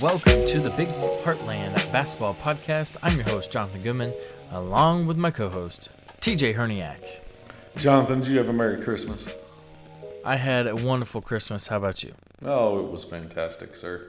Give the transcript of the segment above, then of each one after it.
welcome to the Big Heartland Basketball Podcast. I'm your host, Jonathan Goodman, along with my co host, TJ Herniak. Jonathan, did you have a Merry Christmas? I had a wonderful Christmas. How about you? Oh, it was fantastic, sir.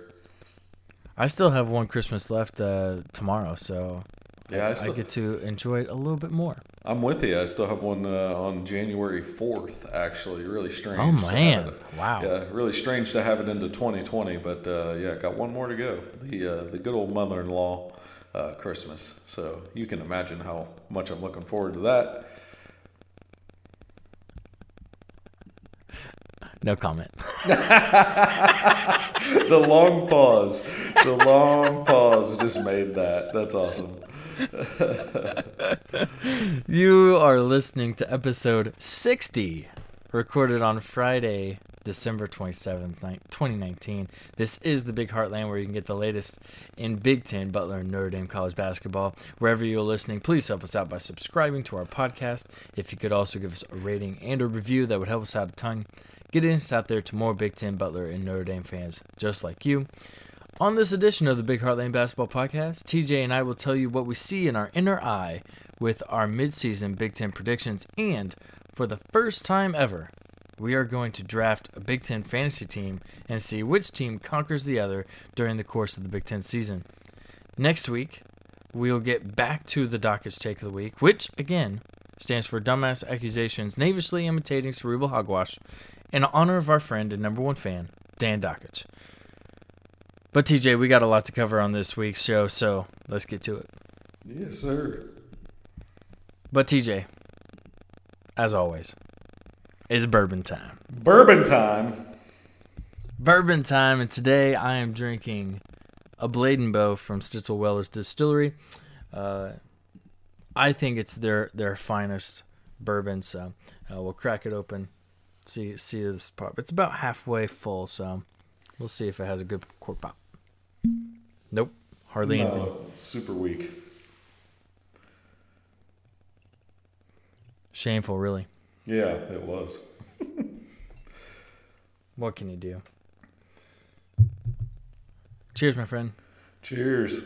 I still have one Christmas left uh, tomorrow, so Yeah, I I still, get to enjoy it a little bit more. I'm with you. I still have one uh, on January 4th, actually. Really strange. Oh, man. Wow. Yeah, really strange to have it into 2020, but uh, yeah, got one more to go. The uh, the good old mother-in-law uh, Christmas. So you can imagine how much I'm looking forward to that. No comment. The long pause, the long pause just made that. That's awesome. You are listening to episode 60, recorded on Friday, December 27th, 2019. This is the Big Heartland where you can get the latest in Big Ten, Butler, and Notre Dame college basketball. Wherever you're listening, please help us out by subscribing to our podcast. If you could also give us a rating and a review, that would help us out a ton. Getting us out there to more Big Ten, Butler, and Notre Dame fans just like you. On this edition of the Big Heartland Basketball Podcast, TJ and I will tell you what we see in our inner eye with our midseason Big Ten predictions, and for the first time ever, we are going to draft a Big Ten fantasy team and see which team conquers the other during the course of the Big Ten season. Next week, we'll get back to the Dakich Take of the Week, which, again, stands for Dumbass Accusations Knavishly Imitating Cerebral Hogwash, in honor of our friend and number one fan, Dan Dakich. But TJ, we got a lot to cover on this week's show, so let's get to it. Yes, sir. But TJ, as always, it's bourbon time. Bourbon time. Bourbon time, and today I am drinking a Blade and Bow from Stitzel Wellers Distillery. Uh, I think it's their their finest bourbon, so uh, we'll crack it open, see see this part. It's about halfway full, so we'll see if it has a good cork pop. Nope, hardly anything. Super weak. Shameful, really. Yeah, it was. What can you do? Cheers, my friend. Cheers.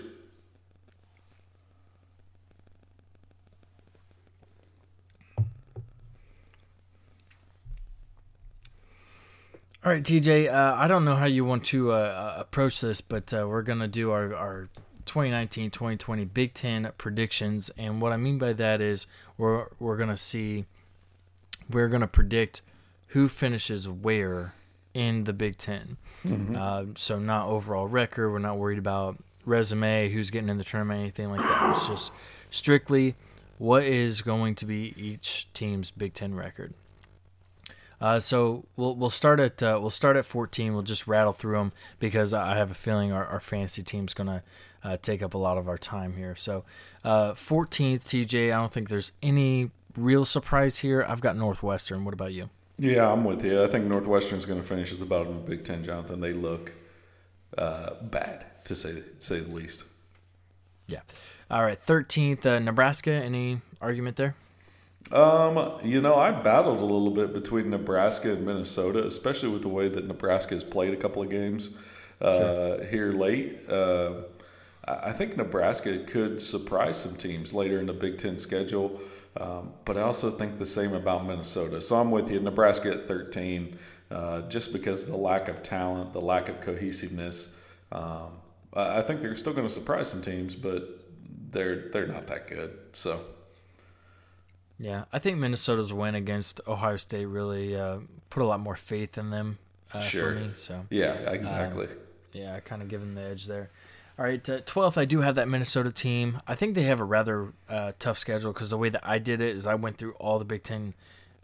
All right, TJ. Uh, I don't know how you want to uh, uh, approach this, but uh, we're gonna do our, our 2019-2020 Big Ten predictions, and what I mean by that is we're we're gonna see we're gonna predict who finishes where in the Big 10 Uh, so not overall record. We're not worried about resume, who's getting in the tournament, anything like that. It's just strictly what is going to be each team's Big Ten record. Uh, so we'll we'll start at uh, we'll start at 14. We'll just rattle through them because I have a feeling our, our fantasy team's gonna uh, take up a lot of our time here. So uh, 14th, TJ. I don't think there's any real surprise here. I've got Northwestern. What about you? Yeah, I'm with you. I think Northwestern's going to finish at the bottom of the Big Ten, Jonathan. They look uh, bad, to say say the least. Yeah. All right. 13th, uh, Nebraska. Any argument there? Um, you know, I battled a little bit between Nebraska and Minnesota, especially with the way that Nebraska has played a couple of games uh, here late. Uh, I think Nebraska could surprise some teams later in the Big Ten schedule, um, but I also think the same about Minnesota. So I'm with you. Nebraska at 13, uh, just because of the lack of talent, the lack of cohesiveness. Um, I I think they're still going to surprise some teams, but they're they're not that good. So. Yeah, I think Minnesota's win against Ohio State really uh, put a lot more faith in them uh, Sure. for me. So Yeah, exactly. yeah, I kind of give them the edge there. All right, uh, twelfth, I do have that Minnesota team. I think they have a rather uh, tough schedule because the way that I did it is I went through all the Big Ten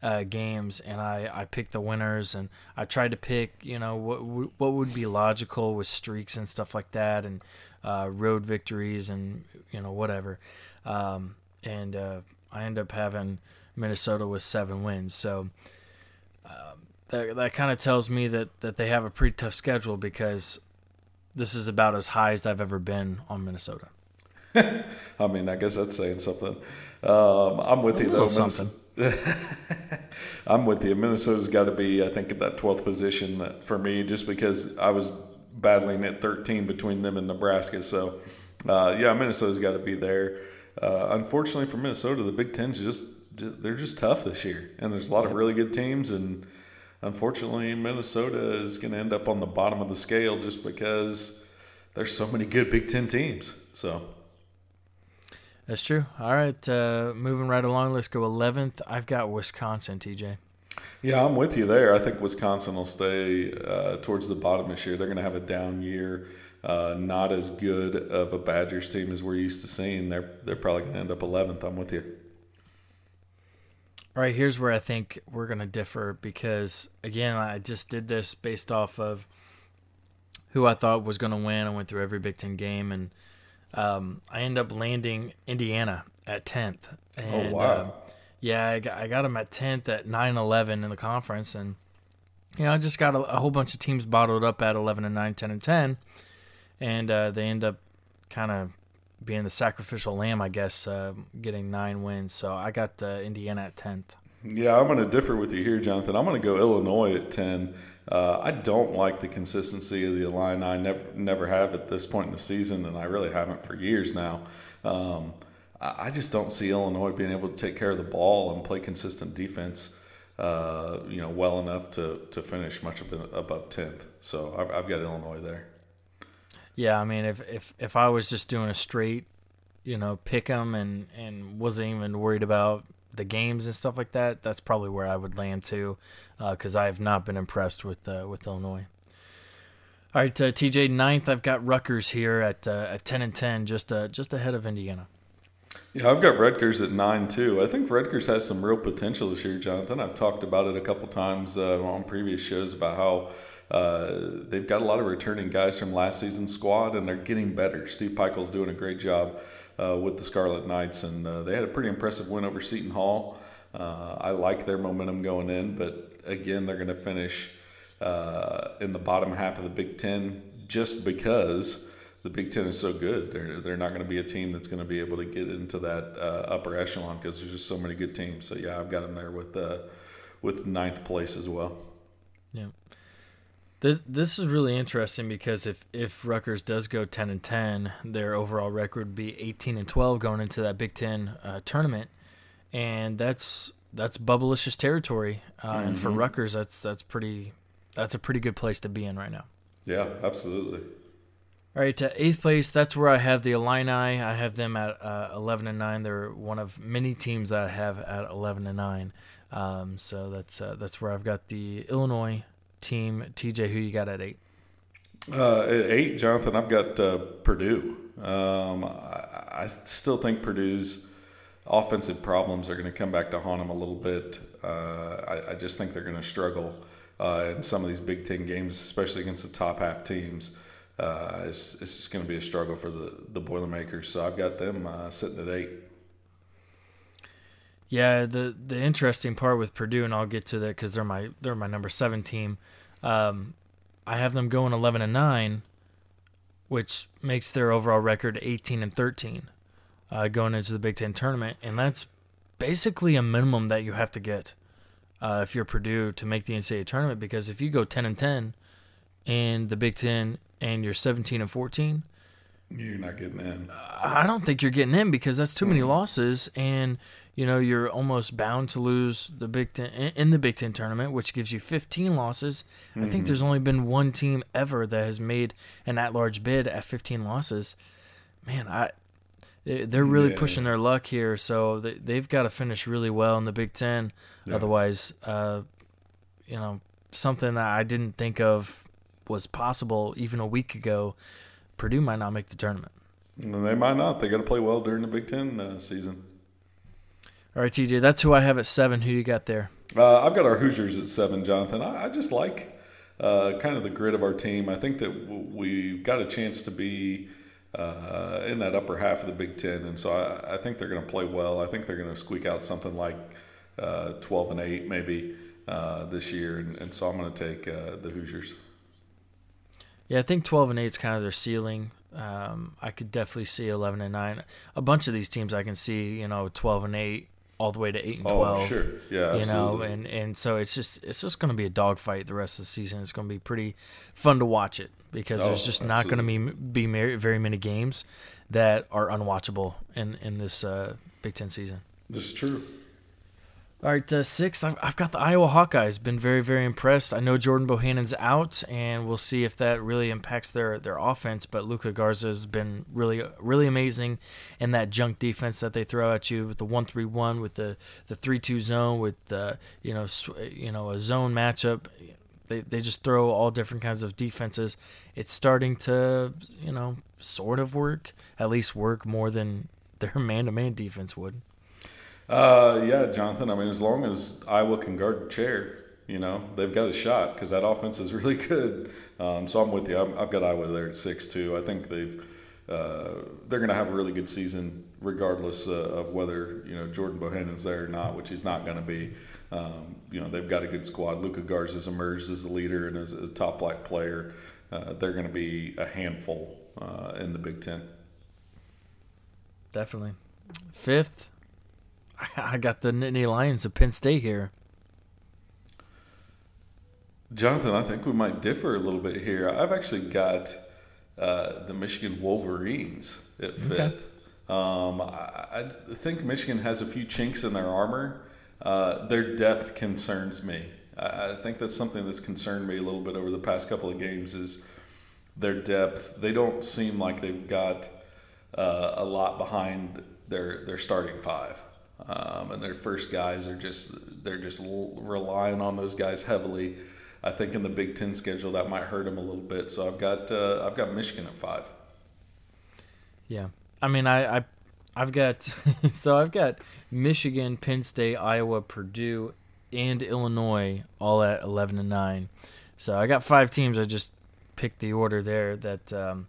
uh, games and I, I picked the winners and I tried to pick you know what w- what would be logical with streaks and stuff like that and uh, road victories and you know whatever. Um, and uh, I end up having Minnesota with seven wins. So um, that that kind of tells me that that they have a pretty tough schedule because this is about as high as I've ever been on Minnesota. I mean, I guess that's saying something. Um, I'm with you little though. Minnes- I'm with you. Minnesota's got to be, I think, at that 12th position for me, just because I was battling at 13 between them and Nebraska. So, uh, yeah, Minnesota's got to be there. Uh, unfortunately for Minnesota, the Big Ten's just they're just tough this year, and there's a lot of really good teams. And unfortunately, Minnesota is going to end up on the bottom of the scale just because there's so many good Big Ten teams. So. That's true. All right, uh, moving right along. Let's go 11th. I've got Wisconsin, TJ. Yeah, I'm with you there. I think Wisconsin will stay uh, towards the bottom this year. They're going to have a down year. Uh, not as good of a Badgers team as we're used to seeing. They're they're probably going to end up 11th. I'm with you. All right, here's where I think we're going to differ because again, I just did this based off of who I thought was going to win. I went through every Big Ten game, and um, I end up landing Indiana at 10th. And, oh wow! Uh, yeah, I got, I got them at 10th at 9-11 in the conference, and you know I just got a, a, whole bunch of teams bottled up at 11 and 9, 10 and 10, and uh, they end up kind of being the sacrificial lamb, I guess, uh, getting nine wins. So I got uh, Indiana at tenth. Yeah, I'm going to differ with you here, Jonathan. I'm going to go Illinois at ten. Uh, I don't like the consistency of the Illini. I never never have at this point in the season, and I really haven't for years now. Um, I just don't see Illinois being able to take care of the ball and play consistent defense. Uh, you know, well enough to to finish much above tenth. So I've, I've got Illinois there. Yeah, I mean, if if if I was just doing a straight, you know, pick them and and wasn't even worried about the games and stuff like that, that's probably where I would land too, because uh, I have not been impressed with uh, with Illinois. All right, uh, TJ ninth. I've got Rutgers here at uh, at ten and ten, just uh, just ahead of Indiana. Yeah, I've got Rutgers at nine too. I think Rutgers has some real potential this year, Jonathan. I've talked about it a couple times uh, on previous shows about how uh, they've got a lot of returning guys from last season's squad, and they're getting better. Steve Pikiell's doing a great job uh, with the Scarlet Knights, and uh, they had a pretty impressive win over Seton Hall. Uh, I like their momentum going in, but again, they're going to finish uh, in the bottom half of the Big Ten just because the Big Ten is so good. They're they're not going to be a team that's going to be able to get into that uh, upper echelon because there's just so many good teams. So yeah, I've got them there with uh, with ninth place as well. Yeah. This this is really interesting because if if Rutgers does go ten and ten, their overall record would be eighteen and twelve going into that Big Ten uh, tournament, and that's that's bubblicious territory. Uh, mm-hmm. And for mm-hmm. Rutgers, that's that's pretty that's a pretty good place to be in right now. Yeah, absolutely. All right, to eighth place. That's where I have the Illini. I have them at uh, eleven and nine. They're one of many teams that I have at eleven and nine. Um, so that's uh, that's where I've got the Illinois team. TJ, who you got at eight? Uh, eight, Jonathan, I've got uh, Purdue. Um, I, I, still think Purdue's offensive problems are going to come back to haunt them a little bit. Uh, I, I, just think they're going to struggle uh, in some of these Big Ten games, especially against the top half teams. Uh, it's, it's just going to be a struggle for the, the Boilermakers. So I've got them uh, sitting at eight. Yeah, the the interesting part with Purdue, and I'll get to that because they're my they're my number seven team. Um, I have them going eleven and nine, which makes their overall record eighteen and thirteen, uh, going into the Big Ten tournament, and that's basically a minimum that you have to get uh, if you're Purdue to make the NCAA tournament. Because if you go ten and ten in the Big Ten and you're seventeen and fourteen, you're not getting in. I don't think you're getting in because that's too many mm-hmm. losses and you know you're almost bound to lose the Big Ten in the Big Ten tournament, which gives you 15 losses. Mm-hmm. I think mm-hmm. there's only been one team ever that has made an at-large bid at 15 losses. Man, I they're really yeah. pushing their luck here, so they, have got to finish really well in the Big Ten. Yeah. Otherwise, uh, you know, something that I didn't think of was possible even a week ago. Purdue might not make the tournament. They might not. They got to play well during the Big Ten uh, season. All right, TJ, that's who I have at seven. Who you got there? Uh, I've got our Hoosiers at seven, Jonathan. I, I just like uh, kind of the grit of our team. I think that we've got a chance to be uh, in that upper half of the Big Ten, and so I, I think they're going to play well. I think they're going to squeak out something like uh, twelve and eight, maybe uh, this year, and, and, so I'm going to take uh, the Hoosiers. Yeah, I think twelve and eight is kind of their ceiling. Um, I could definitely see eleven and nine. A bunch of these teams I can see, you know, twelve and eight all the way to eight and Oh, twelve. sure. Yeah, you know, and and so it's just it's just going to be a dogfight the rest of the season. It's going to be pretty fun to watch it because there's Oh, just not going to be be very many games that are unwatchable in in this uh, Big Ten season. This is true. All right, uh, sixth, I've, I've got the Iowa Hawkeyes. Been very, very impressed. I know Jordan Bohannon's out, and we'll see if that really impacts their, their offense. But Luka Garza has been really, really amazing in that junk defense that they throw at you with the one three one, with the the three two zone, with the you know sw- you know a zone matchup. They they just throw all different kinds of defenses. It's starting to you know sort of work, at least work more than their man to man defense would. Uh, yeah, Jonathan. I mean, as long as Iowa can guard the chair, you know, they've got a shot because that offense is really good. Um, so I'm with you. I'm, I've got Iowa there at six two. I think they've uh, they're going to have a really good season, regardless uh, of whether you know Jordan Bohannon's there or not, which he's not going to be. Um, you know, they've got a good squad. Luka Garza's emerged as a leader and as a top flight player. Uh, they're going to be a handful uh, in the Big Ten. Definitely. Fifth, I got the Nittany Lions of Penn State here. Jonathan, I think we might differ a little bit here. I've actually got uh, the Michigan Wolverines at fifth. Okay. Um, I, I think Michigan has a few chinks in their armor. Uh, their depth concerns me. I, I think that's something that's concerned me a little bit over the past couple of games. Is their depth? They don't seem like they've got uh, a lot behind their their starting five, um, and their first guys are just they're just l- relying on those guys heavily. I think in the Big Ten schedule that might hurt them a little bit. So I've got uh, I've got Michigan at five. Yeah. I mean, I, I I've got so I've got Michigan, Penn State, Iowa, Purdue, and Illinois all at eleven and nine. So I got five teams. I just picked the order there that um,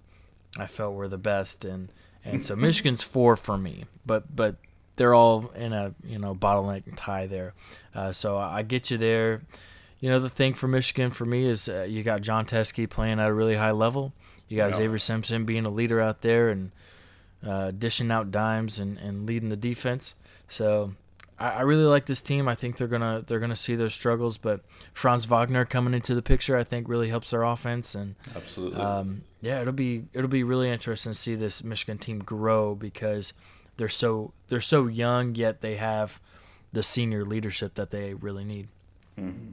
I felt were the best, and and so Michigan's four for me, but but they're all in a you know bottleneck tie there. Uh, so I get you there. You know the thing for Michigan for me is uh, you got Jon Teske playing at a really high level. You got Yeah. Xavier Simpson being a leader out there and uh, dishing out dimes and, and leading the defense. So I, I really like this team. I think they're gonna they're gonna see their struggles, but Franz Wagner coming into the picture, I think, really helps their offense. And Absolutely. um, yeah, it'll be it'll be really interesting to see this Michigan team grow because they're so they're so young, yet they have the senior leadership that they really need. Mhm.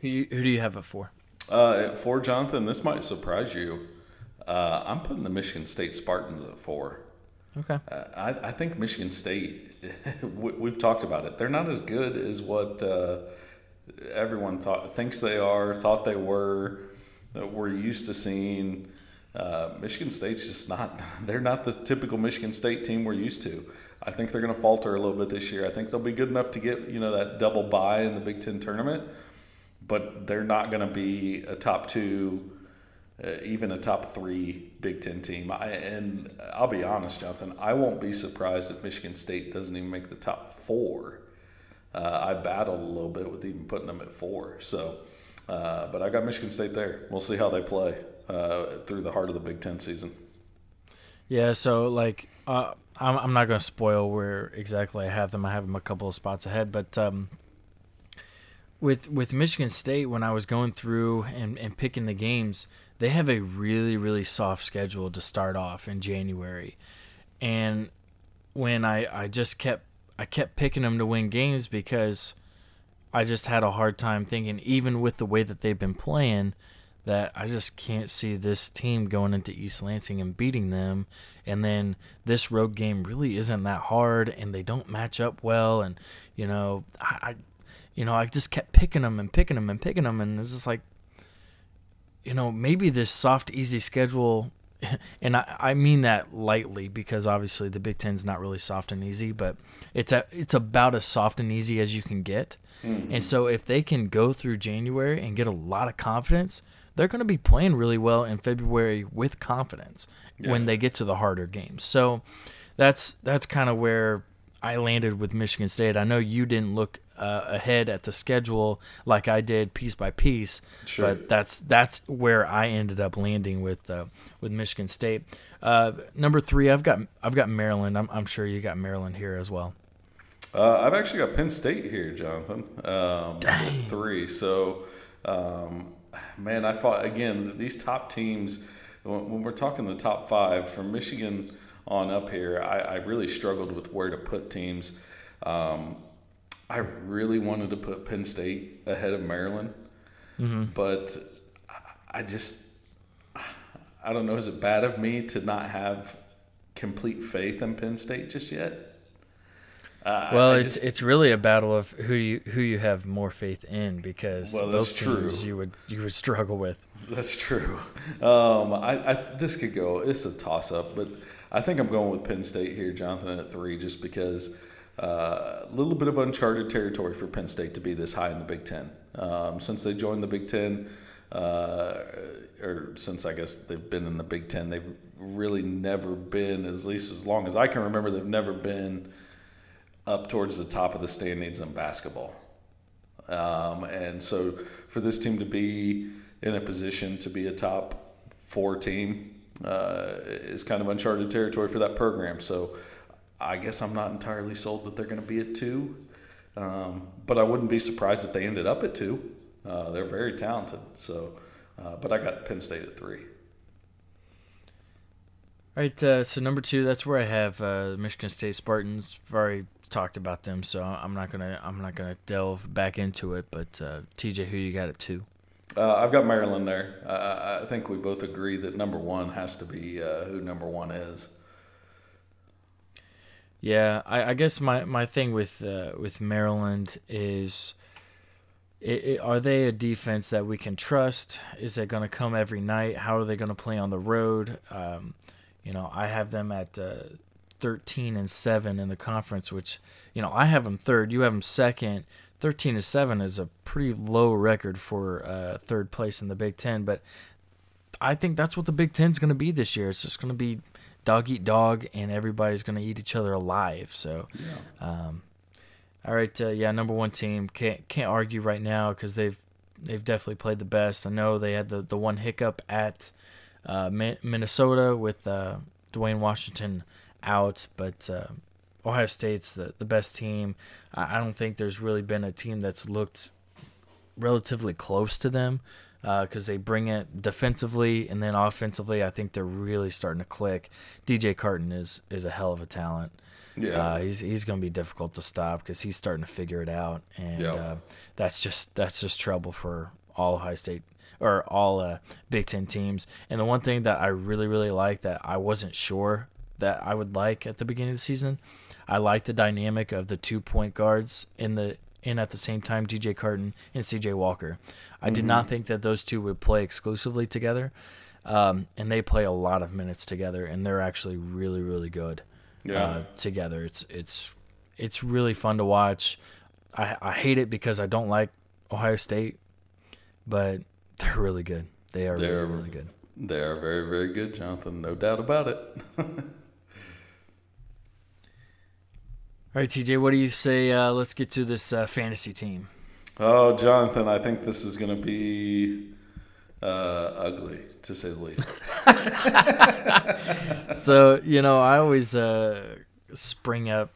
Who, who do you have it for? Uh, at four, Jonathan, this might surprise you. Uh, I'm putting the Michigan State Spartans at four. Okay. Uh, I, I think Michigan State, we, we've talked about it. They're not as good as what uh, everyone thought thinks they are, thought they were, that we're used to seeing. Uh, Michigan State's just not. They're not the typical Michigan State team we're used to. I think they're going to falter a little bit this year. I think they'll be good enough to get you know that double bye in the Big Ten tournament, but they're not going to be a top two uh, even a top three Big Ten team. I, and I'll be honest, Jonathan, I won't be surprised if Michigan State doesn't even make the top four. Uh, I battled a little bit with even putting them at four. So, uh, but I got Michigan State there. We'll see how they play uh, through the heart of the Big Ten season. Yeah, so like uh, I'm I'm not gonna spoil where exactly I have them. I have them a couple of spots ahead, but um, with with Michigan State, when I was going through and, and picking the games, they have a really really soft schedule to start off in January, and when I I just kept I kept picking them to win games because I just had a hard time thinking, even with the way that they've been playing, that I just can't see this team going into East Lansing and beating them. And then this road game really isn't that hard, and they don't match up well. And you know, I, I you know, I just kept picking them and picking them and picking them, and it's just like, you know, maybe this soft, easy schedule. And I, I mean that lightly because obviously the Big Ten's not really soft and easy, but it's a, it's about as soft and easy as you can get. Mm-hmm. And so if they can go through January and get a lot of confidence, they're going to be playing really well in February with confidence when they get to the harder games. So that's that's kind of where I landed with Michigan State. I know you didn't look uh, ahead at the schedule like I did piece by piece, Sure. but that's that's where I ended up landing with uh, with Michigan State. Uh, number three, I've got I've got Maryland. I'm, I'm sure you got Maryland here as well. Uh, I've actually got Penn State here, Jonathan. Um, Dang. Three. So, um, man, I thought again these top teams. When, we're talking the top five from Michigan on up here, I, I really struggled with where to put teams. Um, I really wanted to put Penn State ahead of Maryland, Mm-hmm. but I just I don't know. Is it bad of me to not have complete faith in Penn State just yet? Uh, Well, I it's just- it's really a battle of who you who you have more faith in because Well, both teams true. you would you would struggle with. That's true. Um, I, I this could go. It's a toss up, but I think I'm going with Penn State here, Jonathan, at three, just because uh, a little bit of uncharted territory for Penn State to be this high in the Big Ten. Um, since they joined the Big Ten, uh, or since I guess they've been in the Big Ten, they've really never been, at least as long as I can remember, they've never been up towards the top of the standings in basketball. Um, and so for this team to be in a position to be a top four team uh, is kind of uncharted territory for that program. So I guess I'm not entirely sold that they're going to be at two. Um, but I wouldn't be surprised if they ended up at two. Uh, they're very talented. So, uh, but I got Penn State at three. All right, uh, so number two, that's where I have uh, Michigan State Spartans. Already talked about them, so I'm not gonna I'm not gonna delve back into it. But uh, TJ, who you got at two? Uh, I've got Maryland there. Uh, I think we both agree that number one has to be uh, who number one is. Yeah, I, I guess my, my thing with uh, with Maryland is, i i are they a defense that we can trust? Is it going to come every night? How are they going to play on the road? Um, you know, I have them at uh, thirteen and seven in the conference, which you know I have them third. You have them second. Thirteen to seven is a pretty low record for uh, third place in the Big Ten, but I think that's what the Big Ten's going to be this year. It's just going to be dog eat dog, and everybody's going to eat each other alive. So, um, all right, uh, yeah, number one team can't can't argue right now because they've they've definitely played the best. I know they had the the one hiccup at uh, Minnesota with uh, Duane Washington out, but uh, Ohio State's the the best team. I, I don't think there's really been a team that's looked relatively close to them because they bring it defensively and then offensively. I think they're really starting to click. DJ Carton is is a hell of a talent. Yeah. Uh, he's he's going to be difficult to stop because he's starting to figure it out, and Yeah. uh, that's just that's just trouble for all Ohio State or all uh, Big Ten teams. And the one thing that I really really like that I wasn't sure that I would like at the beginning of the season, I like the dynamic of the two point guards in the in at the same time DJ Carton and CJ Walker. I did not think that those two would play exclusively together. Um, and they play a lot of minutes together, and they're actually really, really good Yeah. uh, together. It's it's it's really fun to watch. I I hate it because I don't like Ohio State, but they're really good. They are They're- really, really good. They are very, very good, Jonathan. No doubt about it. All right, TJ, what do you say? Uh, let's get to this uh, fantasy team. oh, Jonathan, I think this is going to be uh, ugly, to say the least. so you know, I always uh, spring up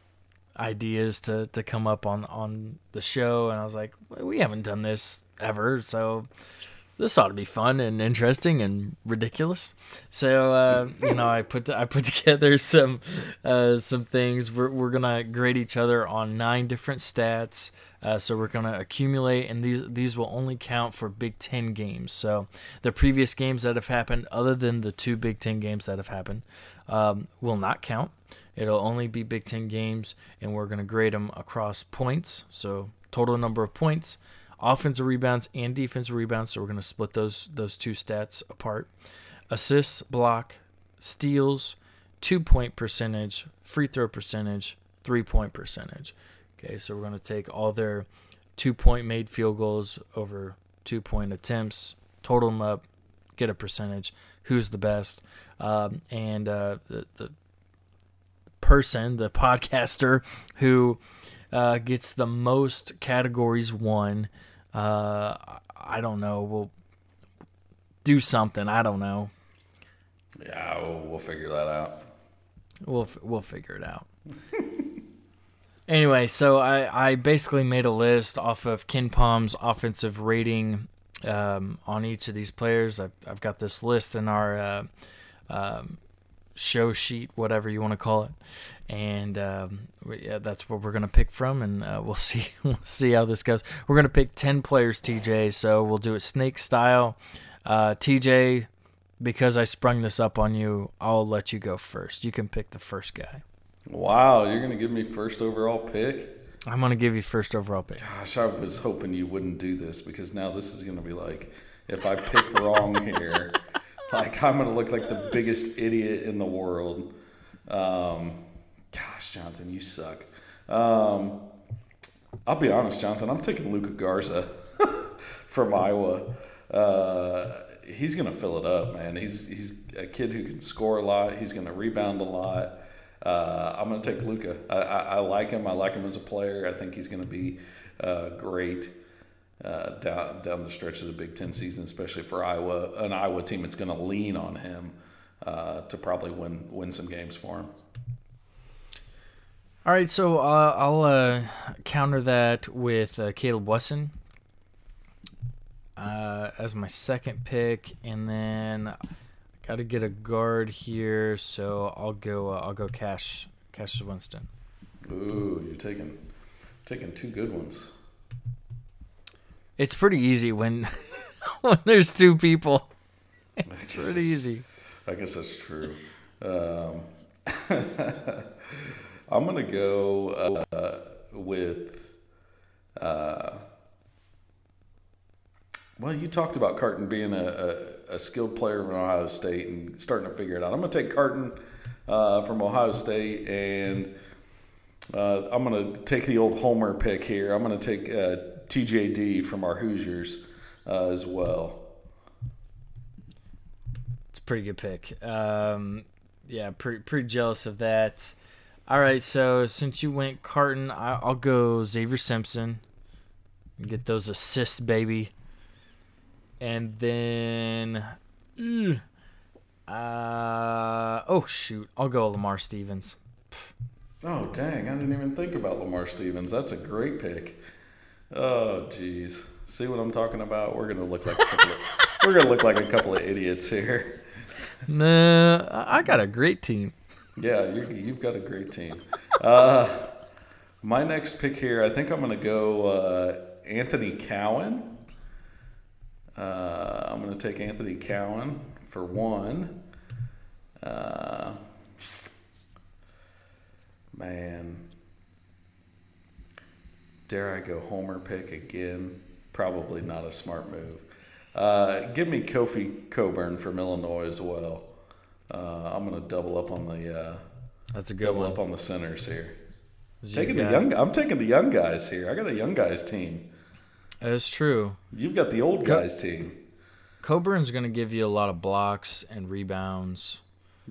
ideas to, to come up on on the show, and I was like, well, we haven't done this ever, so this ought to be fun and interesting and ridiculous. So uh, you know, I put I put together some uh, some things. We're we're gonna grade each other on nine different stats. Uh, so we're gonna accumulate, and these these will only count for Big Ten games. So the previous games that have happened, other than the two Big Ten games that have happened, um, will not count. It'll only be Big Ten games, and we're gonna grade them across points. So total number of points, offensive rebounds and defensive rebounds. So we're gonna split those those two stats apart. Assists, block, steals, two point percentage, free throw percentage, three point percentage. Okay, so we're going to take all their two point made field goals over two point attempts, total them up, get a percentage, who's the best, um, and uh, the, the person, the podcaster who uh, gets the most categories won. Uh, I don't know. We'll do something. I don't know. yeah, we'll, we'll figure that out. We'll we'll figure it out. Anyway, so I, I basically made a list off of KenPom's offensive rating um, on each of these players. I've, I've got this list in our uh, um, show sheet, whatever you want to call it, and um, yeah, that's what we're gonna pick from, and uh, we'll see we'll see how this goes. We're gonna pick ten players, TJ. So we'll do it snake style. Uh, TJ, because I sprung this up on you, I'll let you go first. You can pick the first guy. Wow, you're gonna give me first overall pick? I'm gonna give you first overall pick. Gosh, I was hoping you wouldn't do this because now this is gonna be like, if I pick wrong here, like I'm gonna look like the biggest idiot in the world. Um, gosh, Jonathan, you suck. Um, I'll be honest, Jonathan. I'm taking Luka Garza from Iowa. Uh, he's gonna fill it up, man. He's he's a kid who can score a lot. He's gonna rebound a lot. Uh, I'm going to take Luka. I, I, I, like him. I like him as a player. I think he's going to be uh, great uh, down down the stretch of the Big Ten season, especially for Iowa, an Iowa team that's going to lean on him uh, to probably win win some games for him. All right, so uh, I'll uh, counter that with Caleb Wesson as my second pick, and then I Got to get a guard here, so I'll go. Uh, I'll go Cash. Cash Winston. Ooh, you're taking taking two good ones. It's pretty easy when when there's two people. It's pretty easy. I guess that's true. Um, I'm gonna go uh, with. Uh, well, you talked about Carton being a, a, a, skilled player from Ohio State and starting to figure it out. I'm going to take Carton uh, from Ohio State, and uh, I'm going to take the old Homer pick here. I'm going to take uh, TJD from our Hoosiers uh, as well. It's a pretty good pick. Um, yeah, pretty pretty jealous of that. All right, so since you went Carton, I, will go Xavier Simpson. Get those assists, baby and then mm, uh, oh shoot, I'll go Lamar Stevens. Oh dang, I didn't even think about Lamar Stevens. That's a great pick. Oh jeez, see what I'm talking about? We're gonna look like a couple of, we're gonna look like a couple of idiots here. Nah, I got a great team. Yeah, you have got a great team. Uh, my next pick here, I think I'm gonna go uh, Anthony Cowan. Uh, I'm going to take Anthony Cowan for one. Uh, man, dare I go Homer pick again? Probably not a smart move. Uh, give me Kofi Cockburn from Illinois as well. Uh, I'm going to double up on the. Uh, That's a good double one. up on the centers here. Taking the young, I'm taking the young guys here. I got a young guys team. That's true. You've got the old guys Co- team. Cockburn's going to give you a lot of blocks and rebounds.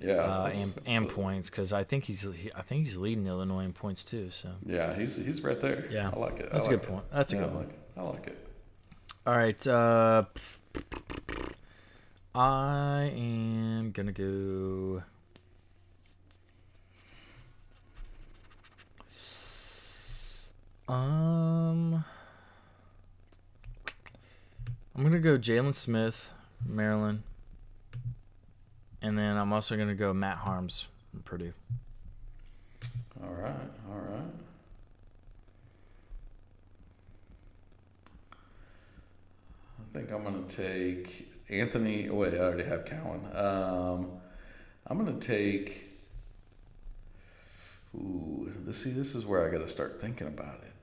Yeah, uh, and, and points because I think he's he, I think he's leading Illinois in points too. So yeah, he's he's right there. Yeah, I like it. That's like a good it. point. That's yeah, a good I one. Like it. I like it. All right, uh, I am gonna go. Um, I'm gonna go Jalen Smith, Maryland, and then I'm also gonna go Matt Haarms from Purdue. All right, all right. I think I'm gonna take Anthony. Wait, I already have Cowan. Um, I'm gonna take. Ooh, see, this is where I got to start thinking about it.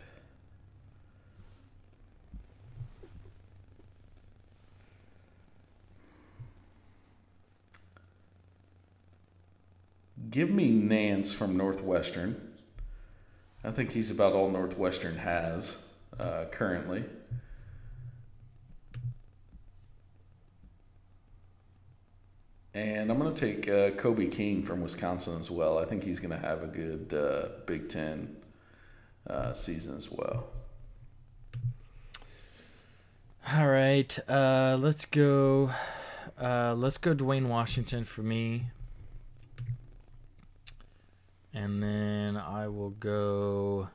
Give me Nance from Northwestern. I think he's about all Northwestern has uh, currently. take uh, Kobe King from Wisconsin as well. I think he's going to have a good uh, Big Ten uh, season as well. All right, uh, let's go. Uh, let's go Duane Washington for me, and then I will go.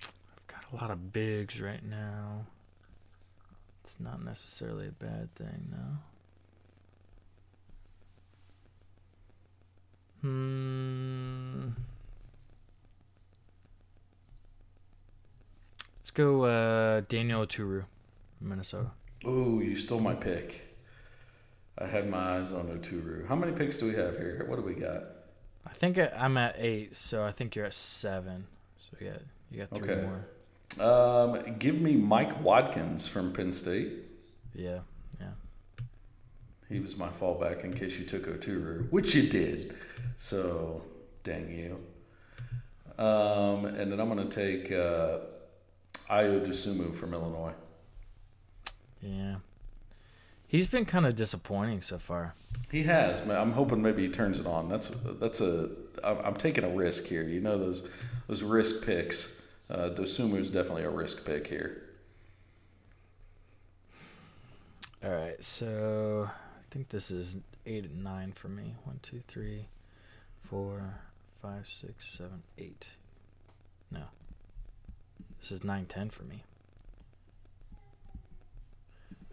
I've got a lot of bigs right now. Not necessarily a bad thing, though. Hmm. Let's go uh, Daniel Oturu, Minnesota. Ooh, you stole my pick. I had my eyes on Oturu. How many picks do we have here? What do we got? I think I'm at eight, so I think you're at seven. So yeah, you got three Okay. more. Um, give me Mike Watkins from Penn State. Yeah, yeah. He was my fallback in case you took Oturu, which you did. So, dang you. Um, and then I'm going to take uh, Dosunmu from Illinois. Yeah. He's been kind of disappointing so far. He has. I'm hoping maybe he turns it on. That's that's a. I'm I'm taking a risk here. You know those those risk picks. Uh, Dosunmu is definitely a risk pick here. All right, so I think this is eight and nine for me. One, two, three, four, five, six, seven, eight. No. This is nine, ten for me.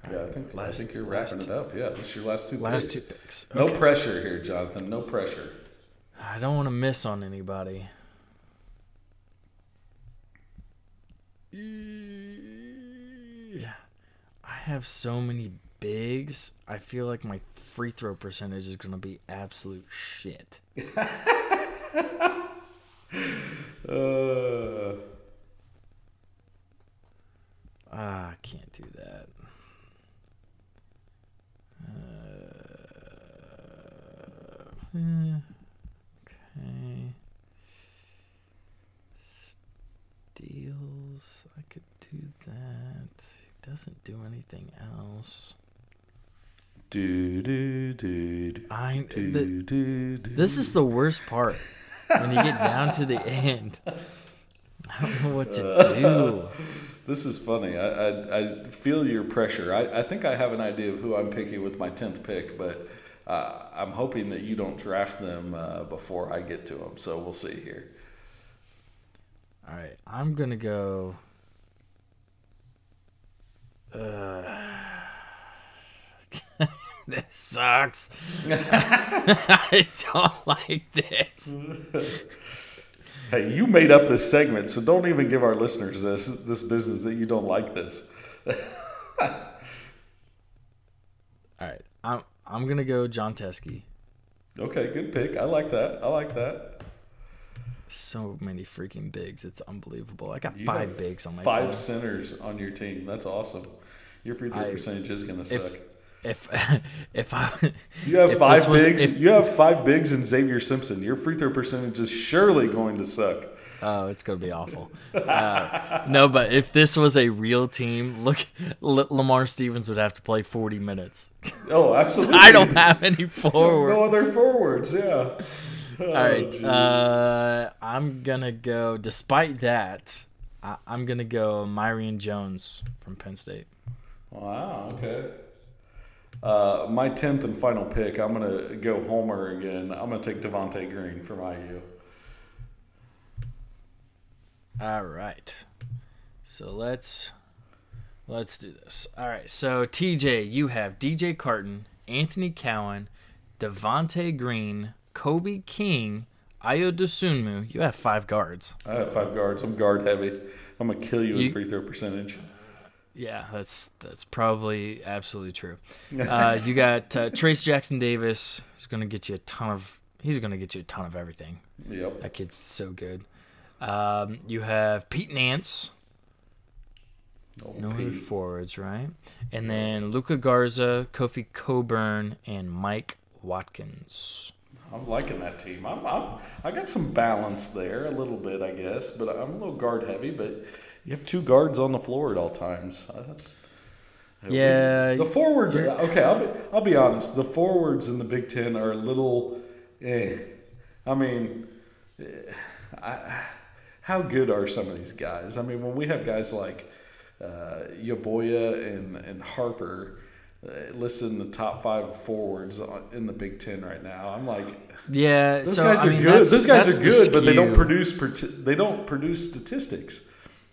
All Yeah, I think I think you're wrapping it up. Yeah, this is your last two Last picks. two picks. No pressure here, Jonathan. No pressure. I don't want to miss on anybody. I have so many bigs. I feel like my free throw percentage is going to be absolute shit. Uh, Ah, I can't do that. Uh, eh, okay. Steals. I could do that. He doesn't do anything else. do do do do I. do The, do do. this is the worst part. When you get down to the end, I don't know what to do. This is funny. I, I, I feel your pressure. I, I think I have an idea of who I'm picking with my 10th pick, but uh, I'm hoping that you don't draft them uh, before I get to them. So we'll see here. All right, I'm gonna go. Uh, this sucks. I don't like this. Hey, you made up this segment, so don't even give our listeners this this business that you don't like this. All right, I'm I'm gonna go Jon Teske. Okay, good pick. I like that. I like that. So many freaking bigs, it's unbelievable. I got You five bigs on my Five team. centers on your team. That's awesome. Your free throw I- percentage is going to suck. If if I You have if five was- bigs. if- you have five bigs and Xavier Simpson. Your free throw percentage is surely going to suck. Oh, it's gonna be awful. Uh, no, but if this was a real team, look, L- Lamar Stevens would have to play 40 minutes. Oh, absolutely. I don't have any forwards. no other forwards. Yeah. Oh, All right, uh, I'm gonna go. Despite that, I, I'm gonna go Myreon Jones from Penn State. Wow. Okay. Uh, my tenth and final pick. I'm gonna go Homer again. I'm gonna take Devonte Green from IU. All right, so let's let's do this. All right, so TJ, you have DJ Carton, Anthony Cowan, Devonte Green, Kobe King, Ayo Dosunmu. You have five guards. I have five guards. I'm guard heavy. I'm gonna kill you, You- in free throw percentage. Yeah, that's that's probably absolutely true. Uh, you got uh, Trayce Jackson-Davis. He's gonna get you a ton of. He's gonna get you a ton of everything. Yep. That kid's so good. Um, you have Pete Nance. Oh, No Pete. forwards, right? And then Luka Garza, Kofi Cockburn, and Mike Watkins. I'm liking that team. I'm, I'm I got some balance there, a little bit, I guess, but I'm a little guard heavy. But you have two guards on the floor at all times. Uh, That's Yeah, The forward. Okay, I'll be I'll be honest. The forwards in the Big Ten are a little. Eh. I mean, eh, I, how good are some of these guys? I mean, when we have guys like uh, Yaboya and and Harper. Uh, listed in the top five forwards in the Big Ten right now. I'm like, Yeah, those so, guys I are mean, good. Those guys are good, but they don't produce. They don't produce statistics.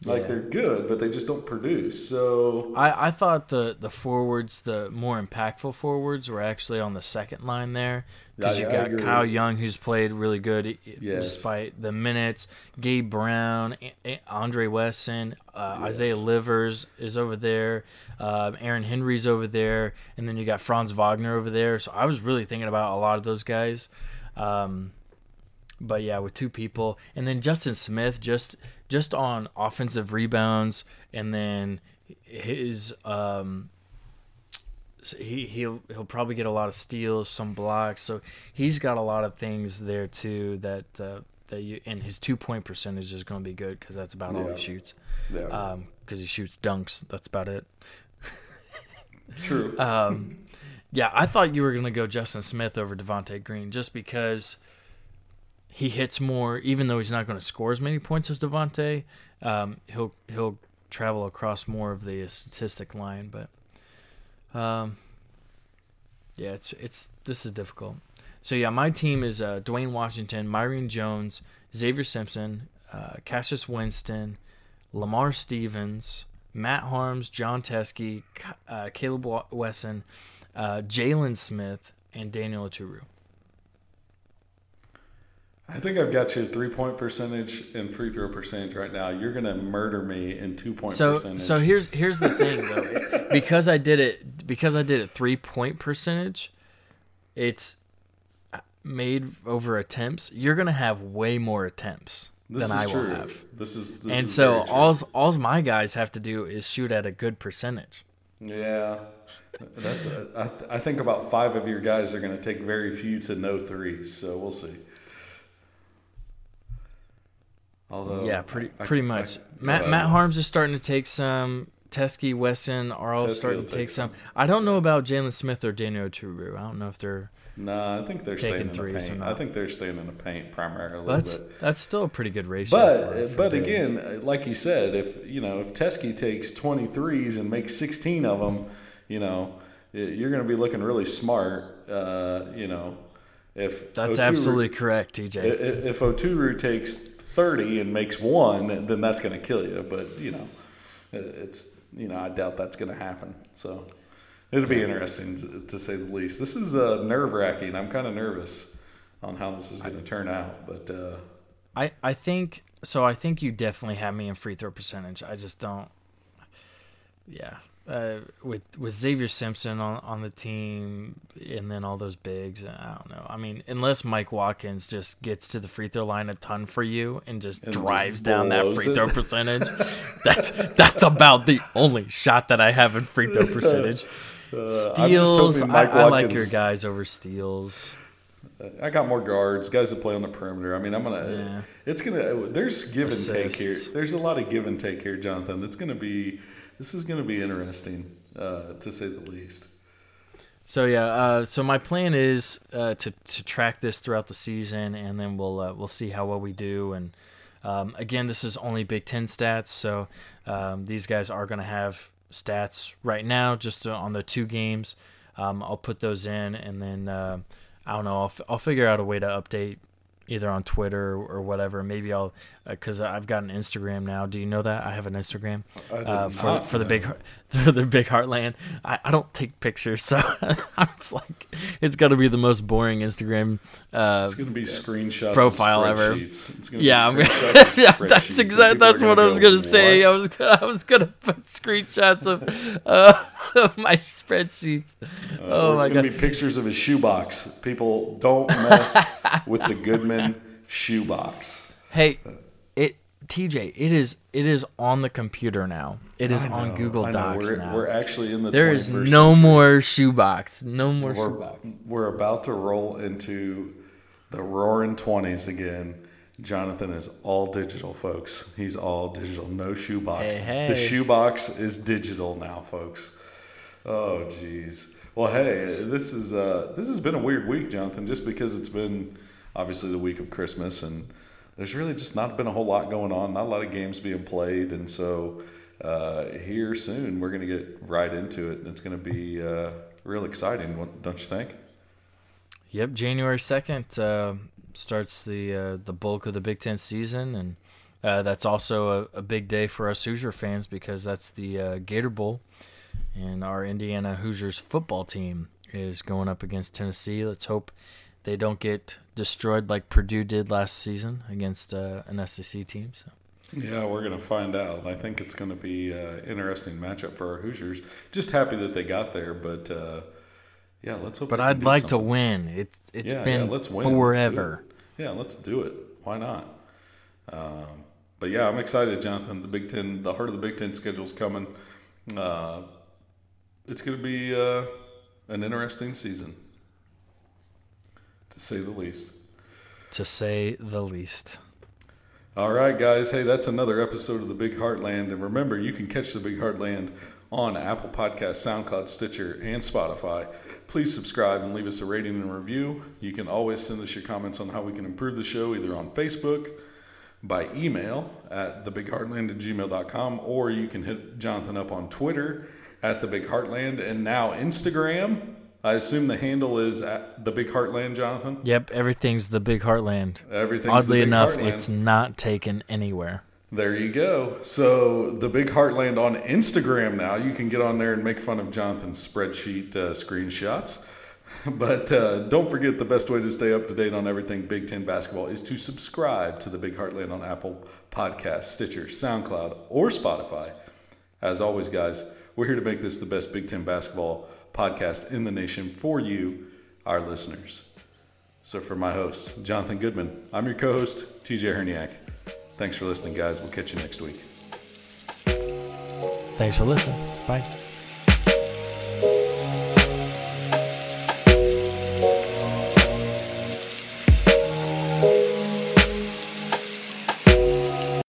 Like Yeah. they're good, but they just don't produce. So I, I thought the, the forwards, the more impactful forwards, were actually on the second line there because I- you got. Kyle Young, who's played really good Yes. despite the minutes. Gabe Brown, Andre Wesson, uh, Yes. Isaiah Livers is over there. Uh, Aaron Henry's over there, and then you got Franz Wagner over there. So I was really thinking about a lot of those guys. Um, but yeah, with two people, and then Justin Smith just just on offensive rebounds, and then his um, he he'll he'll probably get a lot of steals, some blocks. So he's got a lot of things there too that uh, that you and his two point percentage is going to be good because that's about all he shoots. yeah, Um, because he shoots dunks. That's about it. true. Um, yeah, I thought you were going to go Justin Smith over Devonte Green just because he hits more, even though he's not going to score as many points as Devonte. Um, he'll he'll travel across more of the statistic line, but um, yeah, it's it's this is difficult. So yeah, my team is uh, Duane Washington, Myreon Jones, Xavier Simpson, uh, Cassius Winston, Lamar Stevens, Matt Haarms, Jon Teske, uh, Caleb Wesson, uh, Jalen Smith, and Daniel Oturu. I think I've got you three point percentage and free throw percentage right now. You're gonna murder me in two point So percentage. so here's here's the thing though, because I did it because I did it three point percentage, it's made over attempts. You're gonna have way more attempts this than I true. will have. This is this and is so all's all's my guys have to do is shoot at a good percentage. Yeah, that's. A, I, th- I think about five of your guys are going to take very few to no threes, so we'll see. Although, yeah, pretty I- pretty I- much. I- Matt Matt Haarms is starting to take some. Teske, Wesson are all Teske starting to take take some. I don't know about Jalen Smith or Daniel True. I don't know if they're. Nah, I think they're Taking staying in the threes or paint. I think they're staying in the paint primarily. But that's but that's still a pretty good ratio. but, for, for but bigs. again, like you said, if you know if Teske takes 23s and makes 16 of them, you know you're going to be looking really smart. Uh, you know, if that's Oturu- absolutely correct, TJ. I- i- If Oturu takes 30 and makes one, then that's going to kill you. But, you know, it's, you know, I doubt that's going to happen. So it'll be interesting to, say the least. This is uh, nerve wracking. I'm kind of nervous on how this is going to turn out. But, uh, I, I think so. I think you definitely have me in free throw percentage. I just don't. Yeah, uh, with with Xavier Simpson on on the team, and then all those bigs. I don't know. I mean, unless Mike Watkins just gets to the free throw line a ton for you and just And just drives down that free it. throw percentage, that's that's about the only shot that I have in free throw percentage. uh, Steals, I, Mike I like your guys over steals. I got more guards, guys that play on the perimeter. I mean, I'm gonna. Yeah. It's gonna. There's give and take here. There's a lot of give and take here, Jonathan. It's gonna be. This is gonna be interesting, uh, to say the least. So yeah, uh, so my plan is uh, to to track this throughout the season, and then we'll uh, we'll see how well we do. And um, again, this is only Big Ten stats, so um, these guys are going to have stats right now just uh, on the two games. Um, I'll put those in, and then uh, I don't know. I'll, f- I'll figure out a way to update either on Twitter or whatever. Maybe I'll because I've got an Instagram now. Do you know that I have an Instagram? Uh, for for the big for the big heartland. I, I don't take pictures, so I was like, it's gonna be the most boring Instagram. Uh, It's gonna be screenshots profile ever. Yeah, I'm be gonna, yeah, that's exactly that's what I was gonna say. I was I was gonna put screenshots of uh, of my spreadsheets. Uh, oh my be pictures of his shoebox. People don't mess with the Goodman shoebox. Hey, TJ, it is it is on the computer now. It is on Google Docs We're, now. we're actually in the there is 21st no century. more shoebox. No more We're, shoebox. we're about to roll into the roaring 20s again. Jonathan is all digital, folks. He's all digital. No shoebox. Hey, The shoebox is digital now, folks. Oh, jeez. Well, hey, this is uh, this has been a weird week, Jonathan, just because it's been obviously the week of Christmas, and there's really just not been a whole lot going on. Not a lot of games being played, and so uh, here soon we're gonna get right into it, and it's gonna be uh, real exciting. Don't you think? Yep, January second uh, starts the uh, the bulk of the Big Ten season, and Uh, that's also a, a, big day for us Hoosier fans because that's the uh, Gator Bowl, and our Indiana Hoosiers football team is going up against Tennessee. Let's hope they don't get destroyed like Purdue did last season against uh, an SEC team. So. Yeah, we're going to find out. I think it's going to be an interesting matchup for our Hoosiers. Just happy that they got there, but uh, yeah, let's hope. But I'd like something. to win. It's it's yeah, been yeah, let's win. forever. Let's yeah, let's do it. Why not? Um, but yeah, I'm excited, Jonathan. The Big Ten, the heart of the Big Ten schedule is coming. Uh, it's going to be uh, an interesting season, to say the least. To say the least. All right, guys. Hey, that's another episode of the Big Heartland. And remember, you can catch the Big Heartland on Apple Podcast, SoundCloud, Stitcher, and Spotify. Please subscribe and leave us a rating and review. You can always send us your comments on how we can improve the show either on Facebook, by email at thebigheartland at gmail.com, or you can hit Jonathan up on Twitter at the Big Heartland and now Instagram I assume the handle is at the Big Heartland, Jonathan. Yep, everything's the Big Heartland. Everything. Oddly enough, Heartland. it's not taken anywhere. There you go. So the Big Heartland on Instagram now. You can get on there and make fun of Jonathan's spreadsheet uh, screenshots. But uh, don't forget the best way to stay up to date on everything Big Ten basketball is to subscribe to the Big Heartland on Apple Podcasts, Stitcher, SoundCloud, or Spotify. As always, guys, we're here to make this the best Big Ten basketball podcast in the nation for you, our listeners. So, for my host, Jonathan Goodman, I'm your co host, TJ Herniak. Thanks for listening, guys. We'll catch you next week. Thanks for listening. Bye.